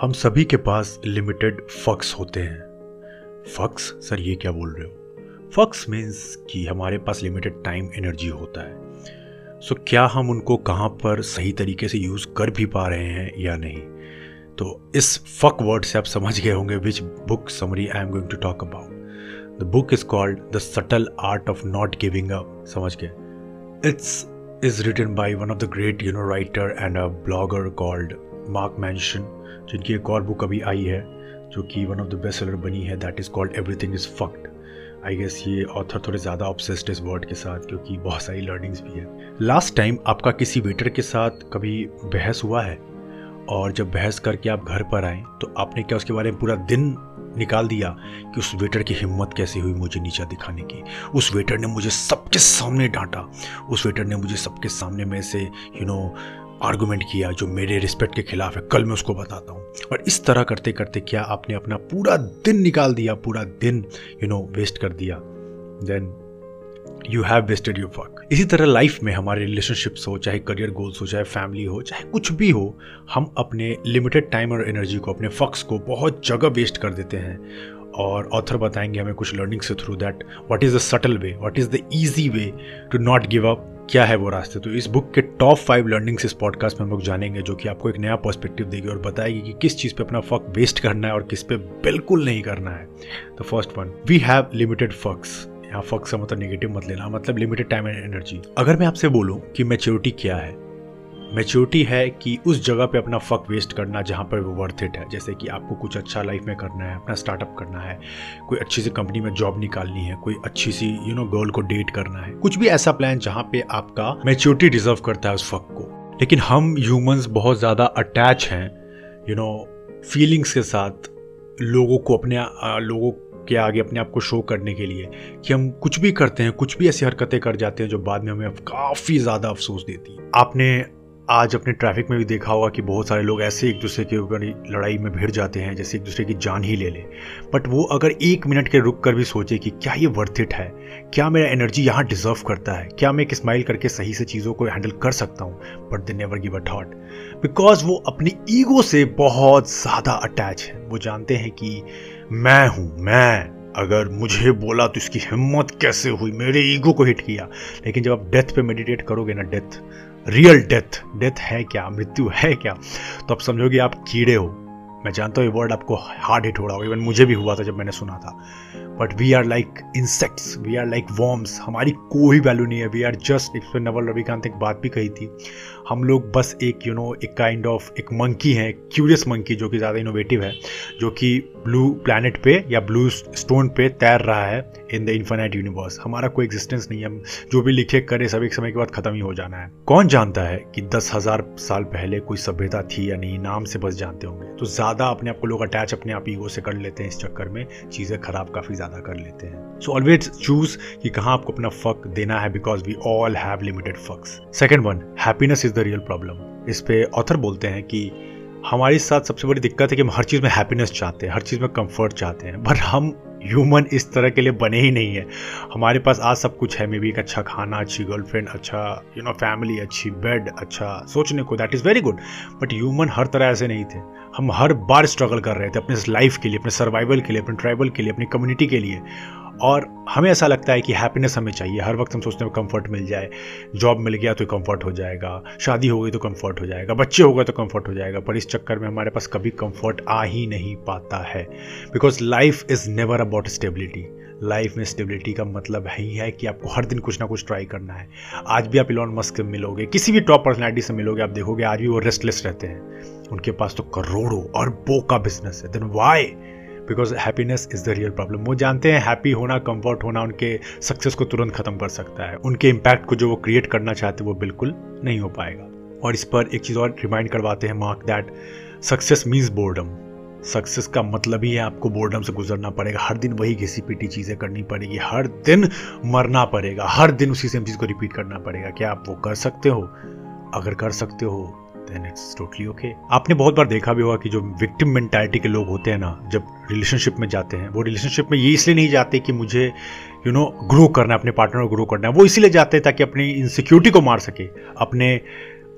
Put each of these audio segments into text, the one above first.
हम सभी के पास लिमिटेड फक्स होते हैं। फक्स सर ये क्या बोल रहे हो? फक्स मीन्स कि हमारे पास लिमिटेड टाइम एनर्जी होता है। सो so, क्या हम उनको कहाँ पर सही तरीके से यूज़ कर भी पा रहे हैं या नहीं? तो इस फक वर्ड से आप समझ गए होंगे which book summary I am going to talk about the book is called the subtle art of not giving up समझ गए? It's is written by one of the great you know writer and a blogger called Mark Manson जिनकी एक और book अभी आई है, जो कि one of the best seller बनी है that is called everything is fucked I guess ये ऑथर थोड़े ज़्यादा ऑब्सेस्ड इस वर्ड के साथ, क्योंकि बहुत सारी लर्निंग्स भी है। लास्ट टाइम आपका किसी वेटर के साथ कभी बहस हुआ है, और जब बहस करके आप घर पर आए तो आपने क्या उसके बारे में पूरा दिन निकाल दिया कि उस वेटर की हिम्मत कैसे हुई मुझे नीचा दिखाने की? उस वेटर ने मुझे सबके सामने डांटा। उस वेटर ने मुझे सबके सामने में से यू नो आर्गूमेंट किया जो मेरे रिस्पेक्ट के खिलाफ है, कल मैं उसको बताता हूँ। और इस तरह करते करते क्या आपने अपना पूरा दिन निकाल दिया, पूरा दिन यू नो वेस्ट कर दिया? Then you have wasted your work इसी तरह लाइफ में हमारे रिलेशनशिप्स हो, चाहे करियर गोल्स हो, चाहे फैमिली हो, चाहे कुछ भी हो, हम अपने लिमिटेड टाइम और एनर्जी को, अपने फक्स को बहुत जगह वेस्ट कर देते हैं। और ऑथर बताएँगे हमें कुछ learnings through that what is the subtle way what is the easy way to not give up क्या है वो रास्ते? तो इस बुक के टॉप फाइव लर्निंग्स इस पॉडकास्ट में हम लोग जानेंगे, जो कि आपको एक नया पर्सपेक्टिव देगी और बताएगी कि किस चीज़ पे अपना फक वेस्ट करना है और किस पे बिल्कुल नहीं करना है। The first one we have limited fucks यहाँ फक्स का मतलब नेगेटिव मत लेना मतलब लिमिटेड टाइम एंड एनर्जी अगर मैं आपसे बोलूँ कि मेच्योरिटी क्या है मेच्योरिटी है कि उस जगह पे अपना फक वेस्ट करना जहाँ पर वो वर्थ इट है। जैसे कि आपको कुछ अच्छा लाइफ में करना है, अपना स्टार्टअप करना है, कोई अच्छी सी कंपनी में जॉब निकालनी है, कोई अच्छी सी यू नो गर्ल को डेट करना है, कुछ भी ऐसा प्लान जहाँ पे आपका मेच्योरिटी डिजर्व करता है उस फक को। लेकिन हम ह्यूमंस बहुत ज़्यादा अटैच हैं यू नो फीलिंग्स के साथ लोगों को अपने लोगों के आगे अपने आप को शो करने के लिए कि हम कुछ भी करते हैं, कुछ भी ऐसी हरकतें कर जाते हैं जो बाद में हमें काफ़ी ज़्यादा अफसोस देती है। आपने आज अपने ट्रैफ़िक में भी देखा होगा कि बहुत सारे लोग ऐसे एक दूसरे के ऊपर लड़ाई में भिड़ जाते हैं, जैसे एक दूसरे की जान ही ले ले। बट वो अगर एक मिनट के रुक कर भी सोचे कि क्या ये वर्थ इट है? क्या मेरा एनर्जी यहाँ डिजर्व करता है? क्या मैं एक स्माइल करके सही से चीज़ों को हैंडल कर सकता हूँ? But they never give a thought because वो अपनी ईगो से बहुत ज़्यादा अटैच है। वो जानते हैं कि मैं हूँ, मैं। अगर मुझे बोला तो इसकी हिम्मत कैसे हुई? मेरे ईगो को हिट किया। लेकिन जब आप डेथ पे मेडिटेट करोगे ना डेथ रियल डेथ डेथ है क्या? मृत्यु है क्या? तो आप समझोगे आप कीड़े हो। मैं जानता हूँ ये वर्ड आपको हार्ड हिट हो रहा होगा। इवन मुझे भी हुआ था जब मैंने सुना था। But we are like insects we are like worms हमारी कोई वैल्यू नहीं है। वी आर जस्ट इस पर नवल रविकांत एक बात भी कही थी। हम लोग बस एक यू नो एक काइंड ऑफ़ एक मंकी है क्यूरियस मंकी जो कि ज़्यादा इनोवेटिव है, जो कि ब्लू प्लानट पे या ब्लू स्टोन पे तैर रहा है इन द इन्फाइनाइट यूनिवर्स हमारा कोई एग्जिस्टेंस नहीं है, हम जो भी लिखे करे, सब एक समय के बाद खत्म ही हो जाना है। कौन जानता है कि दस हज़ार साल पहले कोई सभ्यता थी या नहीं? नाम से बस जानते होंगे। तो ज़्यादा अपने आप को लोग अटैच अपने आप ईगो से कर लेते हैं इस चक्कर में, चीज़ें खराब काफ़ी ज़्यादा कर लेते हैं। सो ऑलवेज चूज़ कि कहाँ आपको अपना फक देना है because we all have limited fucks second one happiness is the real problem इस पे ऑथर बोलते हैं कि हमारे साथ सबसे बड़ी दिक्कत है कि हम हर चीज़ में हैप्पीनेस चाहते हैं, हर चीज़ में कंफर्ट चाहते हैं बट हम ह्यूमन इस तरह के लिए बने ही नहीं है। हमारे पास आज सब कुछ है मे बी एक अच्छा खाना, अच्छी गर्लफ्रेंड अच्छा यू नो फैमिली अच्छी बेड अच्छा सोचने को that is very good but human हर तरह ऐसे नहीं थे। हम हर बार स्ट्रगल कर रहे थे अपने लाइफ के लिए, अपने सर्वाइवल के लिए, अपने ट्राइबल के लिए, अपनी कम्युनिटी के लिए। और हमें ऐसा लगता है कि हैप्पीनेस हमें चाहिए। हर वक्त हम सोचते हैं कंफर्ट मिल जाए जॉब मिल गया तो कंफर्ट हो जाएगा, शादी हो गई तो कंफर्ट हो जाएगा, बच्चे हो गए तो कंफर्ट हो जाएगा, पर इस चक्कर में हमारे पास कभी कंफर्ट आ ही नहीं पाता है। Because life is never about stability life में स्टेबिलिटी का मतलब ही है कि आपको हर दिन कुछ ना कुछ ट्राई करना है। आज भी आप इलॉन मस्क मिलोगे, किसी भी टॉप पर्सनैलिटी से मिलोगे, आप देखोगे आज भी वो रेस्टलेस रहते हैं। उनके पास तो करोड़ों और बो का बिज़नेस है। Then why because happiness is the real problem वो जानते हैं हैप्पी होना कंफर्ट होना, उनके सक्सेस को तुरंत खत्म कर सकता है। उनके इम्पैक्ट को जो वो क्रिएट करना चाहते वो बिल्कुल नहीं हो पाएगा। और इस पर एक चीज़ और रिमाइंड करवाते हैं Mark that success means boredom success का मतलब ही है, आपको बोर्डम से गुजरना पड़ेगा। हर दिन वही घिसी पीटी चीज़ें करनी पड़ेगी। हर दिन मरना पड़ेगा। हर दिन उसी सेम चीज़ को रिपीट करना पड़ेगा क्या आप वो कर सकते हो। अगर कर सकते हो देन इट्स टोटली ओके आपने बहुत बार देखा भी होगा कि जो विक्टिम मेंटालिटी के लोग होते हैं ना, जब रिलेशनशिप में जाते हैं, वो रिलेशनशिप में ये इसलिए नहीं जाते कि मुझे यू नो ग्रो करना है, अपने पार्टनर को ग्रो करना है, वो इसीलिए जाते हैं ताकि अपनी इनसिक्योरिटी को मार सके, अपने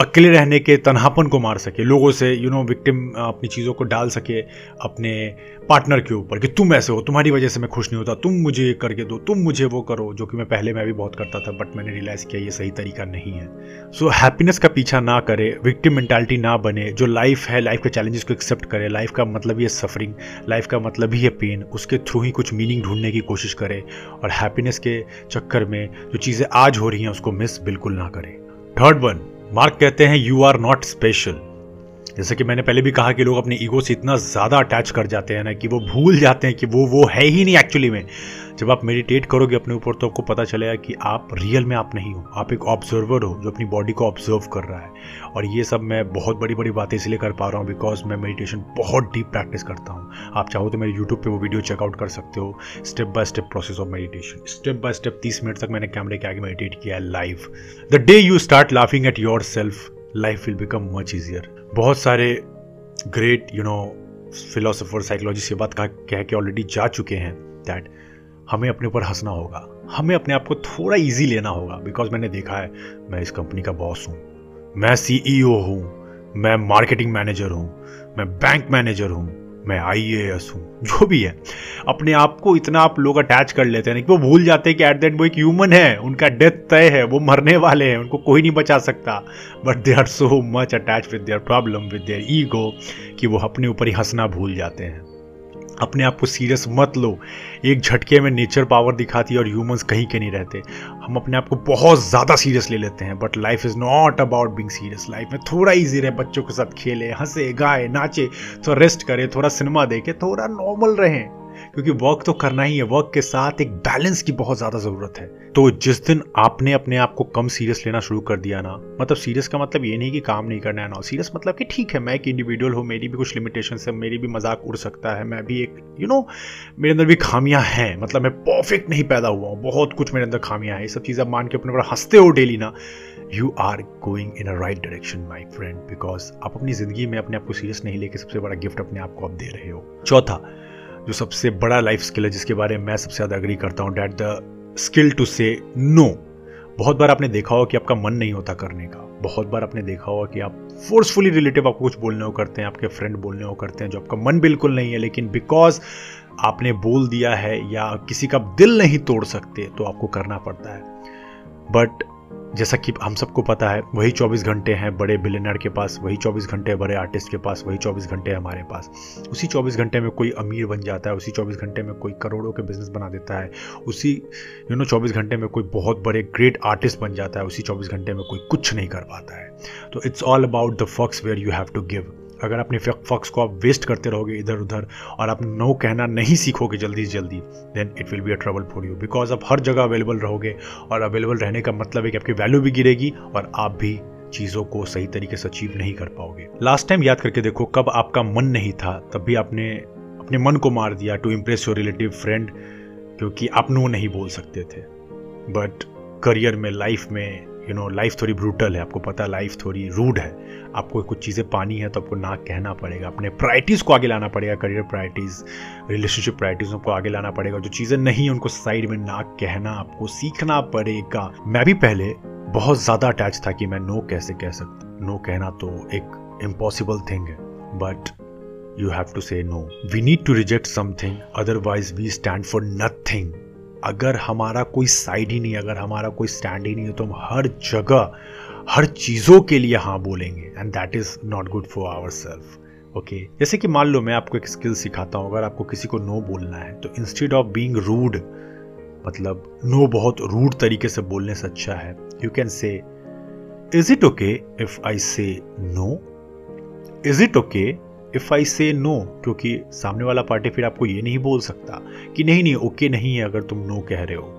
अकेले रहने के तनहापन को मार सके लोगों से यू नो विक्टिम अपनी चीज़ों को डाल सके अपने पार्टनर के ऊपर कि तुम ऐसे हो तुम्हारी वजह से मैं खुश नहीं होता तुम मुझे ये करके दो तुम मुझे वो करो जो कि मैं पहले मैं भी बहुत करता था बट मैंने रियलाइज़ किया ये सही तरीका नहीं है। सो so, हैप्पीनेस का पीछा ना करे विक्टिम मेंटालिटी ना बने जो लाइफ है लाइफ के चैलेंजेस को एक्सेप्ट करे लाइफ का मतलब ही है सफरिंग लाइफ का मतलब ही है पेन उसके थ्रू ही कुछ मीनिंग ढूँढने की कोशिश करे और हैप्पीनेस के चक्कर में जो चीज़ें आज हो रही हैं उसको मिस बिल्कुल ना करें। थर्ड वन मार्क कहते हैं यू आर नॉट स्पेशल जैसे कि मैंने पहले भी कहा कि लोग अपने ईगो से इतना ज़्यादा अटैच कर जाते हैं ना कि वो भूल जाते हैं कि वो वो है ही नहीं एक्चुअली में। जब आप मेडिटेट करोगे अपने ऊपर तो आपको पता चलेगा कि आप रियल में आप नहीं हो। आप एक ऑब्जर्वर हो जो अपनी बॉडी को ऑब्ज़र्व कर रहा है। और ये सब मैं बहुत बड़ी बड़ी बातें इसलिए कर पा रहा हूँ बिकॉज़ मैं मेडिटेशन बहुत डीप प्रैक्टिस करता हूँ। आप चाहो तो मेरे यूट्यूब पर वो वीडियो चेकआउट कर सकते हो। Step by step process of meditation step by step तीस मिनट तक मैंने कैमरे के आगे मेडिटेट किया है live the day you start laughing at yourself life will become much easier बहुत सारे great you know philosopher psychologist ये बात कह कह के ऑलरेडी जा चुके हैं दैट हमें अपने ऊपर हंसना होगा। हमें अपने आप को थोड़ा ईजी लेना होगा बिकॉज़ मैंने देखा है, मैं इस कंपनी का बॉस हूँ। मैं सीईओ e हूँ। मैं मार्केटिंग मैनेजर हूँ। मैं बैंक मैनेजर हूँ। मैं आई ए एस हूँ, जो भी है। अपने आप को इतना आप लोग अटैच कर लेते हैं कि वो भूल जाते हैं कि एट दैट वो एक ह्यूमन है, उनका डेथ तय है, वो मरने वाले हैं, उनको कोई नहीं बचा सकता। But they are so much attach with their problem with their ego कि वो अपने ऊपर ही हंसना भूल जाते हैं। अपने आप को सीरियस मत लो। एक झटके में नेचर पावर दिखाती है और ह्यूमंस कहीं के नहीं रहते। हम अपने आप को बहुत ज़्यादा सीरियस ले लेते हैं but life is not about being serious life में थोड़ा ईजी रहे, बच्चों के साथ खेले, हंसे, गाए, नाचे, थोड़ा रेस्ट करें, थोड़ा सिनेमा देखें, थोड़ा नॉर्मल रहें। क्योंकि वर्क तो करना ही है। वर्क के साथ एक बैलेंस की बहुत ज़्यादा ज़रूरत है। तो जिस दिन आपने अपने आप को कम सीरियस लेना शुरू कर दिया ना मतलब सीरियस का मतलब ये नहीं कि काम नहीं करना है ना। सीरियस मतलब कि ठीक है मैं एक इंडिविजुअल हूँ मेरी भी कुछ लिमिटेशन है मेरी भी मज़ाक उड़ सकता है मैं भी एक यू you नो know, मेरे अंदर भी खामियाँ हैं। मतलब मैं परफेक्ट नहीं पैदा हुआ हूँ बहुत कुछ मेरे अंदर खामियाँ हैं। ये सब चीज़ें मान के अपने ऊपर हँसते हो डेली ना you are going in a right direction my friend because आप अपनी ज़िंदगी में अपने आप को सीरियस नहीं लेके सबसे बड़ा गिफ्ट अपने आप को आप दे रहे हो। चौथा जो सबसे बड़ा लाइफ स्किल है, जिसके बारे में मैं सबसे ज़्यादा अग्री करता हूँ that the skill to say no बहुत बार आपने देखा होगा कि आपका मन नहीं होता करने का। बहुत बार आपने देखा होगा कि आप फोर्सफुली रिलेटिव आपको कुछ बोलने को करते हैं, आपके फ्रेंड बोलने को करते हैं, जो आपका मन बिल्कुल नहीं है, लेकिन बिकॉज़ आपने बोल दिया है या किसी का दिल नहीं तोड़ सकते तो आपको करना पड़ता है। बट जैसा कि हम सबको पता है, वही 24 घंटे हैं बड़े बिलेनर के पास, वही 24 घंटे बड़े आर्टिस्ट के पास, वही 24 घंटे हमारे पास। उसी 24 घंटे में कोई अमीर बन जाता है, उसी 24 घंटे में कोई करोड़ों के बिज़नेस बना देता है, उसी यू नो 24 घंटे में कोई बहुत बड़े ग्रेट आर्टिस्ट बन जाता है, उसी 24 घंटे में कोई कुछ नहीं कर पाता है। तो it's all about the fucks where you have to give अगर अपने फक्स को आप वेस्ट करते रहोगे इधर उधर और आप नो कहना नहीं सीखोगे जल्दी से जल्दी then it will be a trouble for you because आप हर जगह अवेलेबल रहोगे और अवेलेबल रहने का मतलब है कि आपकी वैल्यू भी गिरेगी और आप भी चीज़ों को सही तरीके से अचीव नहीं कर पाओगे. लास्ट टाइम याद करके देखो, कब आपका मन नहीं था, तब भी आपने अपने मन को मार दिया to impress your relative friend क्योंकि आप नो नहीं बोल सकते थे. बट करियर में लाइफ में यू नो लाइफ थोड़ी ब्रूटल है, आपको पता लाइफ थोड़ी रूड है। आपको कुछ चीज़ें पानी है तो आपको ना कहना पड़ेगा, अपने प्रायरिटीज़ को आगे लाना पड़ेगा करियर प्रायरिटीज़ रिलेशनशिप प्रायरिटीज़ को आगे लाना पड़ेगा। जो चीज़ें नहीं है, उनको साइड में ना कहना आपको सीखना पड़ेगा। मैं भी पहले बहुत ज़्यादा अटैच था कि मैं नो कैसे कह सकता नो कहना तो एक इम्पॉसिबल थिंग है। But you have to say no we need to reject something otherwise we stand for nothing अगर हमारा कोई साइड ही नहीं, अगर हमारा कोई स्टैंड ही नहीं है तो हम हर जगह, हर चीज़ों के लिए हाँ बोलेंगे। And that is not good for our self okay जैसे कि मान लो, मैं आपको एक स्किल सिखाता हूँ। अगर आपको किसी को नो बोलना है तो इंस्टेड ऑफ़ बींग रूड मतलब नो बहुत रूड तरीके से बोलने से अच्छा है। You can say is it okay if I say no is it okay if I say no क्योंकि सामने वाला पार्टी फिर आपको ये नहीं बोल सकता कि नहीं नहीं ओके नहीं है, अगर तुम नो कह रहे हो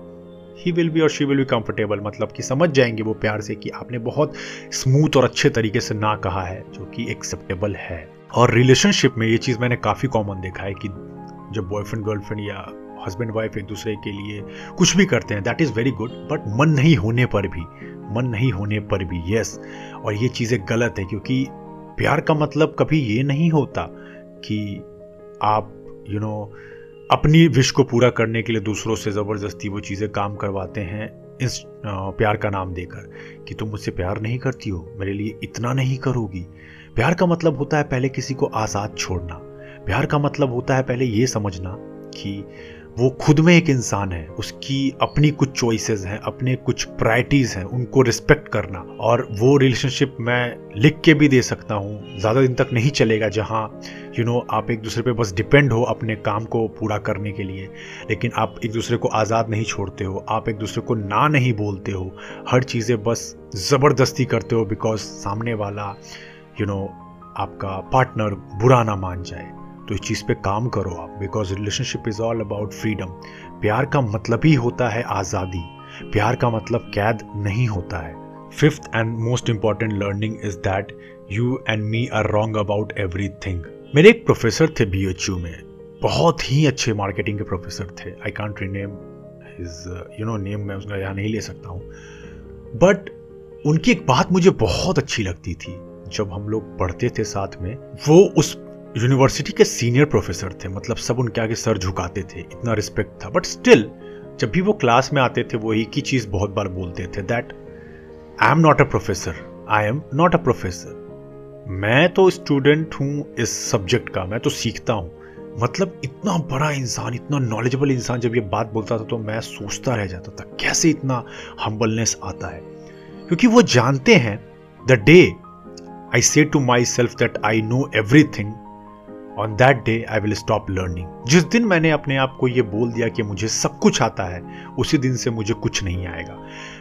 ही विल बी और शी विल बी कंफर्टेबल मतलब कि समझ जाएँगे वो प्यार से कि आपने बहुत स्मूथ और अच्छे तरीके से ना कहा है, जो कि एक्सेप्टेबल है और रिलेशनशिप में ये चीज़ मैंने काफ़ी कॉमन देखा है कि जब बॉयफ्रेंड गर्लफ्रेंड या हस्बैंड वाइफ एक दूसरे के लिए कुछ भी करते हैं that is very good but मन नहीं होने पर भी, मन नहीं होने पर भी यस yes. और ये चीज़ें गलत है, क्योंकि प्यार का मतलब कभी ये नहीं होता कि आप यू you नो know, अपनी विश को पूरा करने के लिए दूसरों से ज़बरदस्ती वो चीज़ें काम करवाते हैं इस प्यार का नाम देकर कि तुम मुझसे प्यार नहीं करती हो मेरे लिए इतना नहीं करोगी। प्यार का मतलब होता है पहले किसी को आज़ाद छोड़ना। प्यार का मतलब होता है पहले ये समझना कि वो खुद में एक इंसान है उसकी अपनी कुछ चॉइसेस हैं अपने कुछ प्रायरिटीज़ हैं उनको रिस्पेक्ट करना। और वो रिलेशनशिप मैं लिख के भी दे सकता हूँ ज़्यादा दिन तक नहीं चलेगा जहाँ यू नो आप एक दूसरे पे बस डिपेंड हो अपने काम को पूरा करने के लिए। लेकिन आप एक दूसरे को आज़ाद नहीं छोड़ते हो आप एक दूसरे को ना नहीं बोलते हो हर चीज़ें बस ज़बरदस्ती करते हो बिकॉज़ सामने वाला यू you नो know, आपका पार्टनर बुरा ना मान जाए। तो इस चीज़ पे काम करो आप because relationship is all about freedom प्यार का मतलब ही होता है आज़ादी। प्यार का मतलब कैद नहीं होता है। Fifth and most important learning is that you and me are wrong about everything मेरे एक प्रोफेसर थे बी एच यू में। बहुत ही अच्छे मार्केटिंग के प्रोफेसर थे। I can't rename his you know name मैं उसका यहाँ नहीं ले सकता हूँ। बट उनकी एक बात मुझे बहुत अच्छी लगती थी। जब हम लोग पढ़ते थे साथ में, वो उस यूनिवर्सिटी के सीनियर प्रोफेसर थे मतलब सब उनके आगे सर झुकाते थे, इतना रिस्पेक्ट था। बट स्टिल जब भी वो क्लास में आते थे, वो एक ही चीज़ बहुत बार बोलते थे that I am not a professor I am not a professor मैं तो स्टूडेंट हूँ इस सब्जेक्ट का, मैं तो सीखता हूँ। मतलब इतना बड़ा इंसान, इतना नॉलेजेबल इंसान जब ये बात बोलता था तो मैं सोचता रह जाता था, कैसे इतना हम्बलनेस आता है? क्योंकि वो जानते हैं the day I say to myself that I know everything on that day I will stop learning जिस दिन मैंने अपने आप को ये बोल दिया कि मुझे सब कुछ आता है, उसी दिन से मुझे कुछ नहीं आएगा।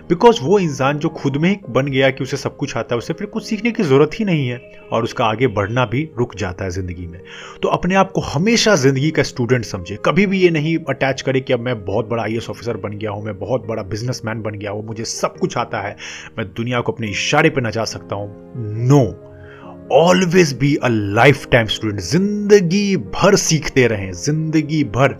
बिकॉज़ वो इंसान जो खुद में ही बन गया कि उसे सब कुछ आता है, उसे फिर कुछ सीखने की ज़रूरत ही नहीं है, और उसका आगे बढ़ना भी रुक जाता है ज़िंदगी में। तो अपने आप को हमेशा ज़िंदगी का स्टूडेंट समझे। कभी भी ये नहीं अटैच करे कि अब मैं बहुत बड़ा आई ऑफिसर बन गया हूँ, मैं बहुत बड़ा बिजनेसमैन बन गया हूँ, मुझे सब कुछ आता है, मैं दुनिया को अपने इशारे पर नचा सकता हूँ। No no. Always be a lifetime student ज़िंदगी भर सीखते रहें, ज़िंदगी भर।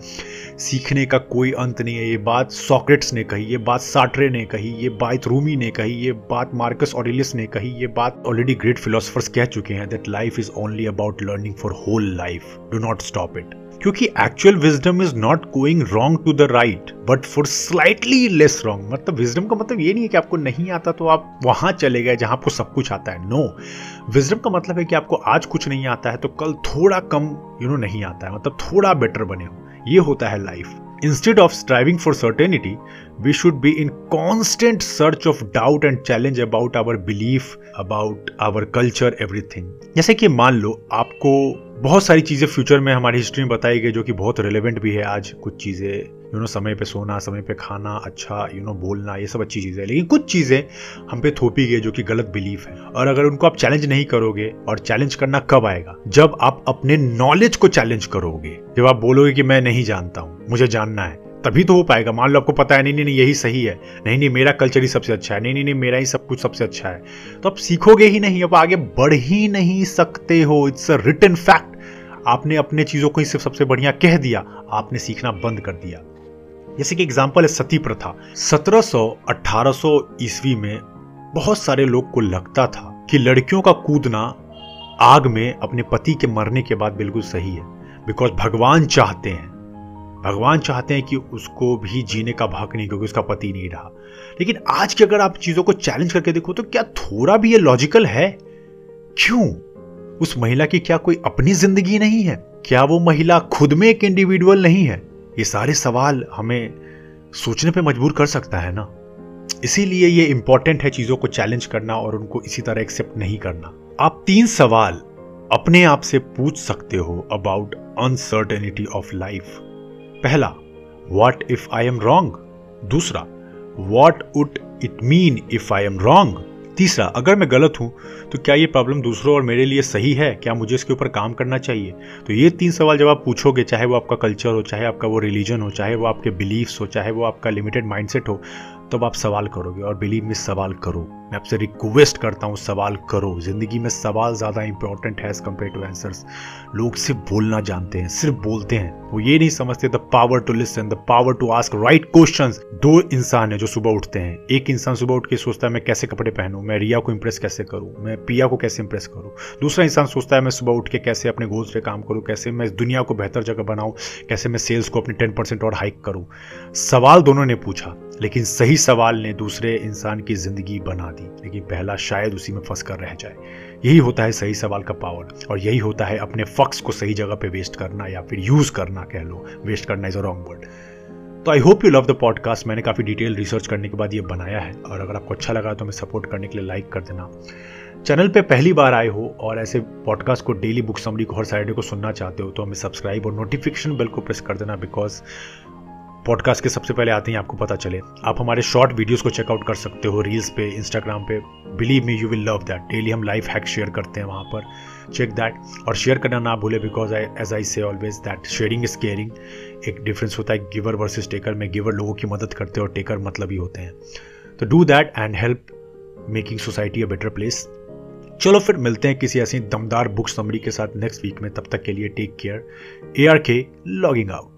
सीखने का कोई अंत नहीं है। ये बात सॉक्रेट्स ने कही, ये बात साटरे ने कही, ये बात रूमी ने कही, ये बात मार्कस ऑरिलियस ने कही, ये बात ऑलरेडी ग्रेट फिलोसफर्स कह चुके हैं that life is only about learning for whole life do not stop it क्योंकि actual wisdom is not going wrong to the right but for slightly less wrong मतलब wisdom का मतलब ये नहीं है कि आपको नहीं आता तो आप वहाँ चले गए जहाँ आपको सब कुछ आता है। नो विजडम का मतलब है कि आपको आज कुछ नहीं आता है तो कल थोड़ा कम यू you नो know, नहीं आता है। मतलब थोड़ा बेटर बने हो। ये होता है life Instead of striving for certainty, we should be in constant search of doubt and challenge about our belief, about our culture, everything. जैसे कि मान लो आपको बहुत सारी चीज़ें फ्यूचर में हमारी हिस्ट्री में बताई गई जो कि बहुत रिलेवेंट भी है आज कुछ चीज़ें यू नो समय पे सोना, समय पे खाना अच्छा यू नो बोलना, ये सब अच्छी चीज़ें लेकिन कुछ चीज़ें हम पे थोपी गई जो कि गलत बिलीफ है। और अगर उनको आप चैलेंज नहीं करोगे और चैलेंज करना कब आएगा? जब आप अपने नॉलेज को चैलेंज करोगे। जब आप बोलोगे कि मैं नहीं जानता हूँ, मुझे जानना है, तभी तो हो पाएगा। मान लो आपको पता है, नहीं नहीं नहीं, यही सही है। नहीं नहीं, मेरा कल्चर ही सबसे अच्छा है। नहीं नहीं नहीं, मेरा ही सब कुछ सबसे अच्छा है। तो आप सीखोगे ही नहीं अब आगे बढ़ ही नहीं सकते हो। इट्स अ रिटर्न फैक्ट आपने अपने चीज़ों को ही सिर्फ़ सबसे बढ़िया कह दिया, आपने सीखना बंद कर दिया। जैसे कि एग्ज़ाम्पल है सती प्रथा। 1700 1800 ईस्वी में बहुत सारे लोग को लगता था कि लड़कियों का कूदना आग में अपने पति के मरने के बाद बिल्कुल सही है। बिकॉज़ भगवान चाहते हैं। भगवान चाहते हैं कि उसको भी जीने का भाग नहीं, क्योंकि उसका पति नहीं रहा। लेकिन आज की अगर आप चीज़ों को चैलेंज करके देखो तो क्या थोड़ा भी ये लॉजिकल है? क्यों? उस महिला की क्या कोई अपनी ज़िंदगी नहीं है? क्या वो महिला खुद में एक इंडिविजुअल नहीं है? ये सारे सवाल हमें सोचने पे मजबूर कर सकता है ना? इसीलिए ये इंपॉर्टेंट है चीज़ों को चैलेंज करना और उनको इसी तरह एक्सेप्ट नहीं करना। आप तीन सवाल अपने आप से पूछ सकते हो अबाउट अनसर्टेनिटी ऑफ़ लाइफ पहला what if I am wrong दूसरा what would it mean if I am wrong तीसरा, अगर मैं गलत हूँ तो क्या ये प्रॉब्लम दूसरों और मेरे लिए सही है? क्या मुझे इसके ऊपर काम करना चाहिए? तो ये तीन सवाल जब आप पूछोगे, चाहे वो आपका कल्चर हो, चाहे आपका वो रिलीजन हो, चाहे वो आपके बिलीफ्स हो, चाहे वो आपका लिमिटेड माइंडसेट हो तब आप सवाल करोगे और बिलीव में सवाल करो। मैं आपसे रिक्वेस्ट करता हूँ, सवाल करो। ज़िंदगी में सवाल ज़्यादा इंपॉर्टेंट है एज कंपेयर टू आंसर्स लोग सिर्फ़ बोलना जानते हैं, सिर्फ़ बोलते हैं। वो ये नहीं समझते the power to listen the power to ask right question दो इंसान है जो सुबह उठते हैं। एक इंसान सुबह उठ के सोचता है, मैं कैसे कपड़े पहनूं? मैं रिया को इंप्रेस कैसे करूँ? मैं पिया को कैसे इंप्रेस करूँ? दूसरा इंसान सोचता है, मैं सुबह उठ के कैसे अपने गोल्स पे काम करूँ? कैसे मैं इस दुनिया को बेहतर जगह बनाऊँ? कैसे मैं सेल्स को अपने टेन परसेंट और हाइक करूँ? सवाल दोनों ने पूछा। लेकिन सही सवाल ने दूसरे इंसान की ज़िंदगी बना दी। लेकिन पहला शायद उसी में फंस कर रह जाए। यही होता है सही सवाल का पावर। और यही होता है अपने फक्स को सही जगह पे वेस्ट करना या फिर यूज़ करना कह लो। वेस्ट करना इज़ अ रॉन्ग वर्ड तो I hope you love the podcast मैंने काफ़ी डिटेल रिसर्च करने के बाद ये बनाया है। और अगर आपको अच्छा लगा तो हमें सपोर्ट करने के लिए लाइक कर देना। चैनल पे पहली बार आए हो और ऐसे पॉडकास्ट को डेली बुक समरी को हर सैटरडे को सुनना चाहते हो तो हमें सब्सक्राइब और नोटिफिकेशन बेल को प्रेस कर देना बिकॉज़ पॉडकास्ट के सबसे पहले आते ही आपको पता चले, आप हमारे शॉर्ट वीडियोस को चेकआउट कर सकते हो रील्स पे इंस्टाग्राम पे। Believe me you will love that daily हम लाइफ हैक शेयर करते हैं वहाँ पर। चेक दैट और शेयर करना ना भूले because I as I say always that sharing is caring एक डिफरेंस होता है गिवर वर्सेज टेकर में गिवर लोगों की मदद करते हैं और टेकर मतलब ही होते हैं। तो do that and help making society a better place चलो फिर मिलते हैं किसी ऐसी दमदार बुक समरी के साथ नेक्स्ट वीक में। तब तक के लिए take care A R K logging out